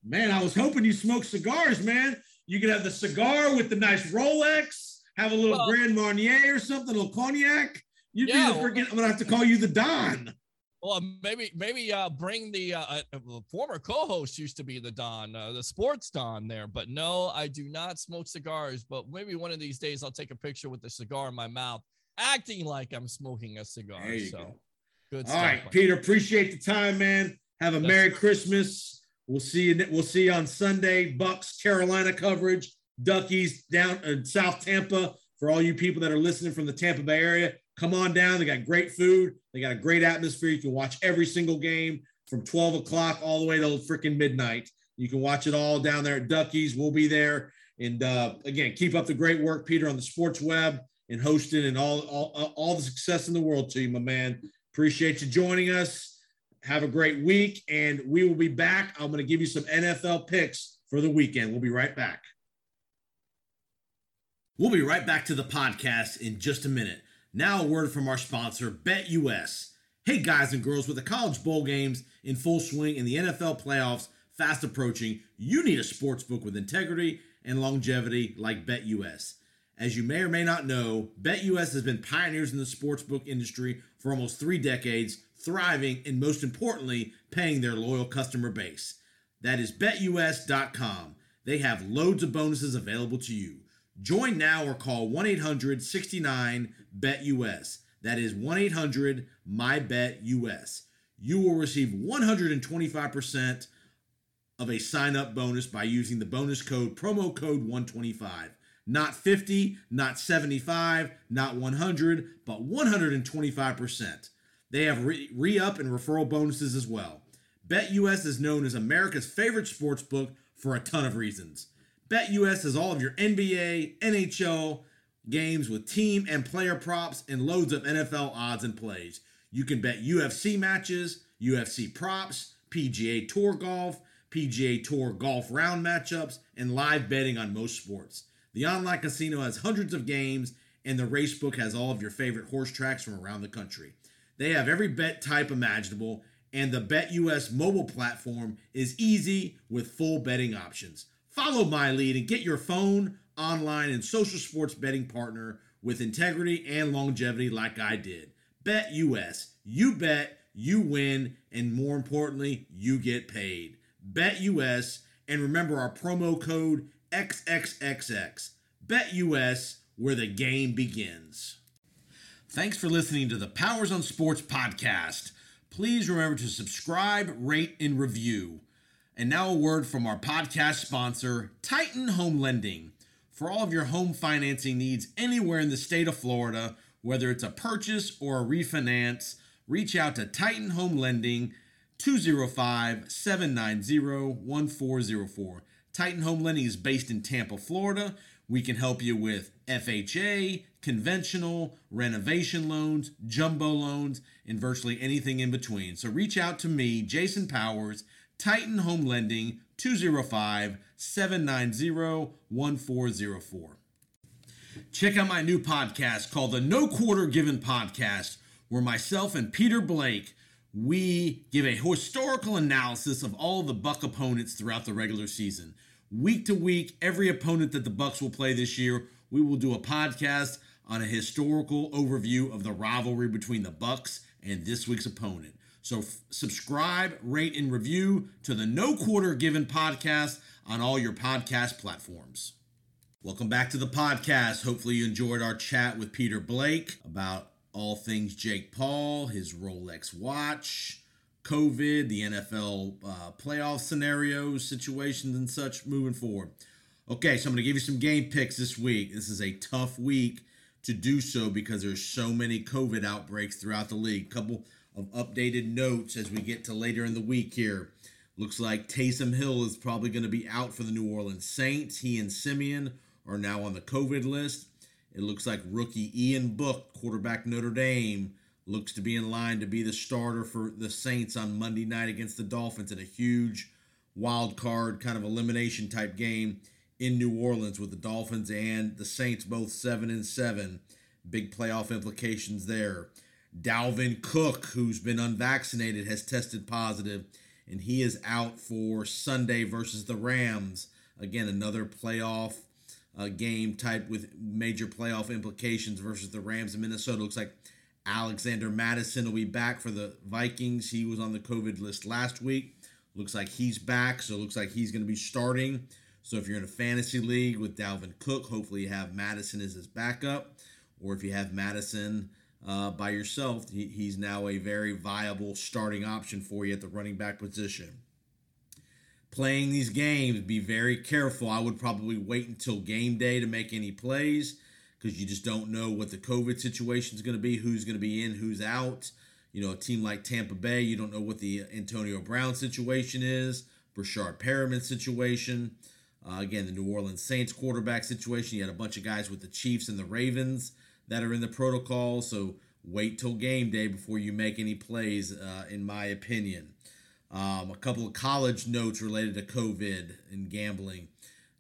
Man, I was hoping you smoked cigars, man. You could have the cigar with the nice Rolex, have a little Well- Grand Marnier or something, a little cognac. You'd Yeah, be the freaking, I'm gonna have to call you the Don. Well, maybe maybe uh, bring the uh, uh, former co-host used to be the Don, uh, the sports Don there, but no, I do not smoke cigars. But maybe one of these days I'll take a picture with the cigar in my mouth, acting like I'm smoking a cigar. So go. good All stuff. right. Peter, appreciate the time, man. Have a Yes, Merry. Christmas. We'll see you. We'll see you on Sunday. Bucks, Carolina coverage. Ducky's down in South Tampa. For all you people that are listening from the Tampa Bay area, come on down. They got great food. They got a great atmosphere. You can watch every single game from 12 o'clock all the way to freaking midnight. You can watch it all down there at Ducky's. We'll be there. And uh, again, keep up the great work, Peter, on the sports web and hosting and all, all, all the success in the world to you, my man. Appreciate you joining us. Have a great week, and we will be back. I'm going to give you some NFL picks for the weekend. We'll be right back. We'll be right back to the podcast in just a minute. Now, a word from our sponsor, BetUS. Hey, guys and girls, with the college bowl games in full swing and the NFL playoffs fast approaching, you need a sports book with integrity and longevity like BetUS. As you may or may not know, BetUS has been pioneers in the sportsbook industry for almost three decades, thriving and most importantly, paying their loyal customer base. That is betus.com. They have loads of bonuses available to you. Join now or call 1 800 69 BETUS. That is 1 800 MyBetUS. You will receive 125% of a sign up bonus by using the bonus code promo code 125. Not 50, not 75, not 100, but 125%. They have re up and referral bonuses as well. BetUS is known as America's favorite sports book for a ton of reasons. BetUS has all of your NBA, NHL games with team and player props and loads of NFL odds and plays. You can bet UFC matches, UFC props, PGA Tour golf, PGA Tour golf round matchups, and live betting on most sports. The online casino has hundreds of games, and the racebook has all of your favorite horse tracks from around the country. They have every bet type imaginable, and the BetUS mobile platform is easy with full betting options. Follow my lead and get your phone, online, and social sports betting partner with integrity and longevity like I did. BetUS. You bet, you win, and more importantly, you get paid. BetUS, and remember our promo code XXXX. BetUS, where the game begins. Thanks for listening to the Powers on Sports podcast. Please remember to subscribe, rate, and review. And now a word from our podcast sponsor, Titan Home Lending. For all of your home financing needs anywhere in the state of Florida, Whether it's a purchase or a refinance, reach out to Titan Home Lending 205 790 1404. Titan Home Lending is based in Tampa, Florida. We can help you with FHA, conventional, renovation loans, jumbo loans, and virtually anything in between. So reach out to me, Jason Powers, Titan Home Lending 205 790 1404. Check out my new podcast called the No Quarter Given Podcast, where myself and Peter Blake we give a historical analysis of all the Buck opponents throughout the regular season. Week to week, every opponent that the Bucks will play this year, we will do a podcast on a historical overview of the rivalry between the Bucks and this week's opponent. So f- subscribe, rate, and review to the No Quarter Given podcast on all your podcast platforms. Welcome back to the podcast. Hopefully, you enjoyed our chat with Peter Blake about all things Jake Paul, his Rolex watch, COVID, the NFL uh, playoff scenarios, situations, and such moving forward. Okay, so I'm going to give you some game picks this week. This is a tough week to do so because there's so many COVID outbreaks throughout the league. Couple of updated notes as we get to later in the week here. Looks like Taysom Hill is probably going to be out for the New Orleans Saints. He and Siemian are now on the COVID list. It looks like rookie Ian Book, quarterback Notre Dame, looks to be in line to be the starter for the Saints on Monday night against the Dolphins in a huge wild card kind of elimination type game in New Orleans with the Dolphins and the Saints both 7 and 7. Big playoff implications there. Dalvin Cook, who's been unvaccinated, has tested positive and he is out for Sunday versus the Rams. Again, another playoff uh, game type with major playoff implications versus the Rams in Minnesota. Looks like Alexander Mattison will be back for the Vikings. He was on the COVID list last week. Looks like he's back, so it looks like he's going to be starting. So if you're in a fantasy league with Dalvin Cook, hopefully you have Mattison as his backup. Or if you have Mattison uh, by yourself, he, he's now a very viable starting option for you at the running back position playing these games, be very careful. I would probably wait until game day to make any plays because you just don't know what the COVID situation is going to be, who's going to be in, who's out. You know, a team like Tampa Bay, you don't know what the Antonio Brown situation is, Breshad Perriman situation. Uh, again, the New Orleans Saints quarterback situation. You had a bunch of guys with the Chiefs and the Ravens that are in the protocol. So wait till game day before you make any plays, uh, in my opinion. Um, a couple of college notes related to COVID and gambling.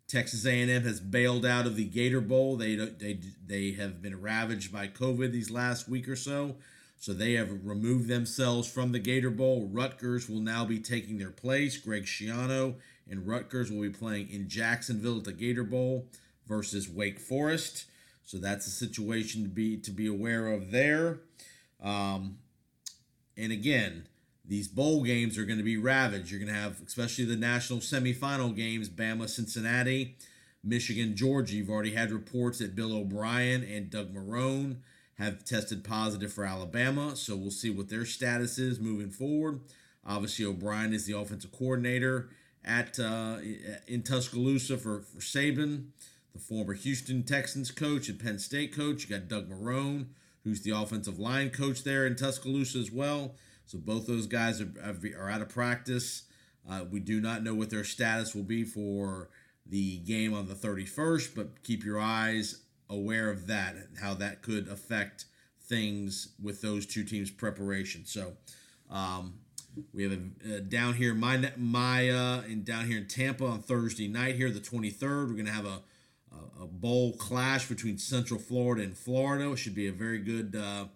Texas A&M has bailed out of the Gator Bowl. They they they have been ravaged by COVID these last week or so, so they have removed themselves from the Gator Bowl. Rutgers will now be taking their place. Greg Schiano and Rutgers will be playing in Jacksonville at the Gator Bowl versus Wake Forest. So that's a situation to be to be aware of there. Um, and again, these bowl games are going to be ravaged. You're going to have, especially the national semifinal games, Bama, Cincinnati, Michigan, Georgia. You've already had reports that Bill O'Brien and Doug Marrone have tested positive for Alabama, so we'll see what their status is moving forward. Obviously, O'Brien is the offensive coordinator at uh, in Tuscaloosa for, for Saban, the former Houston Texans coach and Penn State coach. You got Doug Marrone, who's the offensive line coach there in Tuscaloosa as well. So both those guys are, are out of practice. Uh, we do not know what their status will be for the game on the 31st, but keep your eyes aware of that, and how that could affect things with those two teams' preparation. So um, we have a, uh, down here my Maya and down here in Tampa on Thursday night here, the 23rd. We're to have a, a, bowl clash between Central Florida and Florida. It should be a very good. Uh,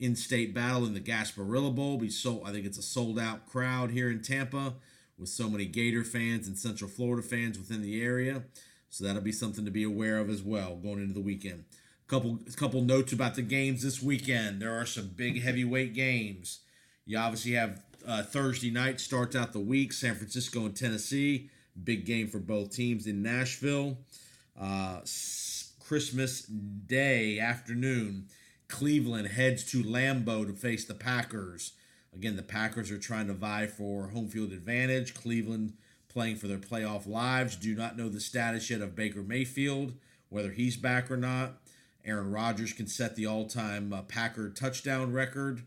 in-state battle in the Gasparilla Bowl. We sold, I think it's a sold-out crowd here in Tampa with so many Gator fans and Central Florida fans within the area. So that'll be something to be aware of as well going into the weekend. Couple couple notes about the games this weekend. There are some big heavyweight games. You obviously have uh, Thursday night starts out the week. San Francisco and Tennessee, big game for both teams in Nashville. Uh, Christmas Day afternoon, Cleveland heads to Lambeau to face the Packers. Again, the Packers are trying to vie for home field advantage. Cleveland playing for their playoff lives. Do not know the status yet of Baker Mayfield, whether he's back or not. Aaron Rodgers can set the all-time uh, Packer touchdown record.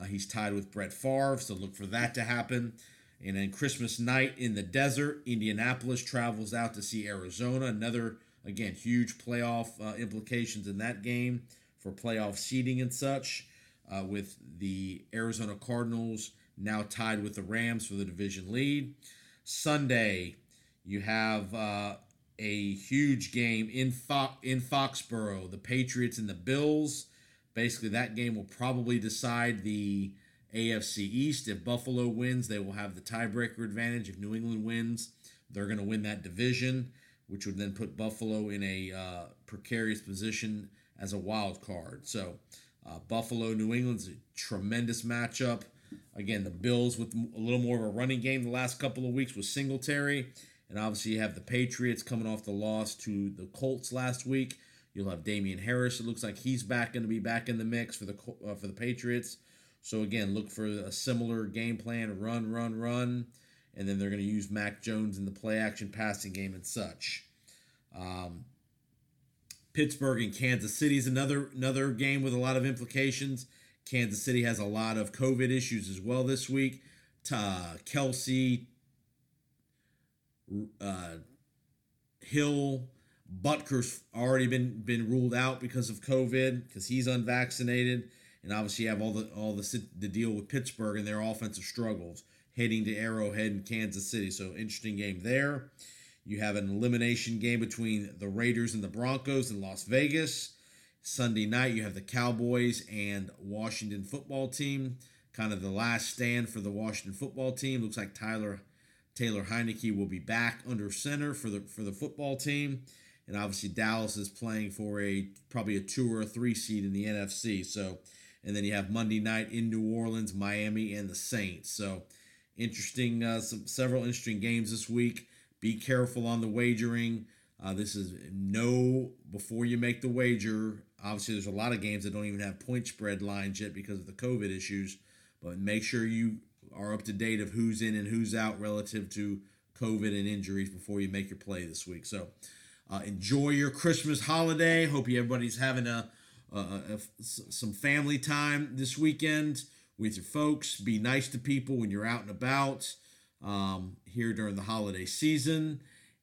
Uh, he's tied with Brett Favre, so look for that to happen. And then Christmas night in the desert, Indianapolis travels out to see Arizona. Another, again, huge playoff uh, implications in that game for playoff seeding and such, uh, with the Arizona Cardinals now tied with the Rams for the division lead. Sunday, you have uh, a huge game in Fo- in Foxborough, the Patriots and the Bills. Basically, that game will probably decide the AFC East. If Buffalo wins, they will have the tiebreaker advantage. If New England wins, they're going to win that division, which would then put Buffalo in a uh, precarious position as a wild card. So, uh, Buffalo, New England's a tremendous matchup. Again, the Bills with a little more of a running game the last couple of weeks with Singletary. And obviously, you have the Patriots coming off the loss to the Colts last week. You'll have Damien Harris. It looks like he's back going to be back in the mix for the uh, for the Patriots. So again, look for a similar game plan: run, run, run, and then they're going to use Mac Jones in the play action passing game and such. Um, Pittsburgh and Kansas City is another another game with a lot of implications. Kansas City has a lot of COVID issues as well this week. Uh, Kelce, uh, Hill, Butker's already been been ruled out because of COVID because he's unvaccinated, and obviously you have all the all the the deal with Pittsburgh and their offensive struggles heading to Arrowhead in Kansas City. So interesting game there. You have an elimination game between the Raiders and the Broncos in Las Vegas. Sunday night, you have the Cowboys and Washington football team. Kind of the last stand for the Washington football team. Looks like Tyler Taylor Heinicke will be back under center for the for the football team. And obviously Dallas is playing for a probably a two or a three seed in the NFC. So, and then you have Monday night in New Orleans, Miami, and the Saints. So, interesting, uh, some several interesting games this week. Be careful on the wagering. Uh, this is no before you make the wager. Obviously, there's a lot of games that don't even have point spread lines yet because of the COVID issues. But make sure you are up to date of who's in and who's out relative to COVID and injuries before you make your play this week. So, uh, enjoy your Christmas holiday. Hope you everybody's having a, a, a, some family time this weekend with your folks. Be nice to people when you're out and about um, here during the holiday season.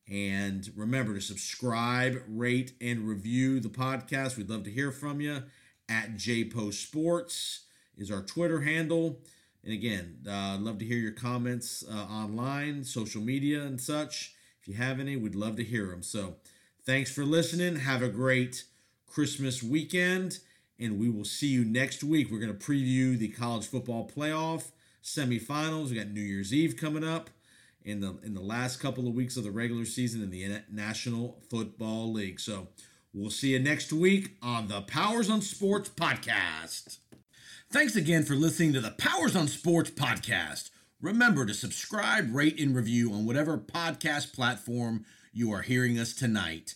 And remember to subscribe, rate, and review the podcast. We'd love to hear from you. At JPO Sports is our Twitter handle. And again, uh, love to hear your comments uh, online, social media, and such. If you have any, we'd love to hear them. So thanks for listening. Have a great Christmas weekend. And we will see you next week. We're going to preview the college football playoff semifinals. We got New Year's Eve coming up in the in the last couple of weeks of the regular season in the National Football League. So we'll see you next week on the Powers on Sports podcast. Thanks again for listening to the Powers on Sports podcast. Remember to subscribe, rate, and review on whatever podcast platform you are hearing us tonight.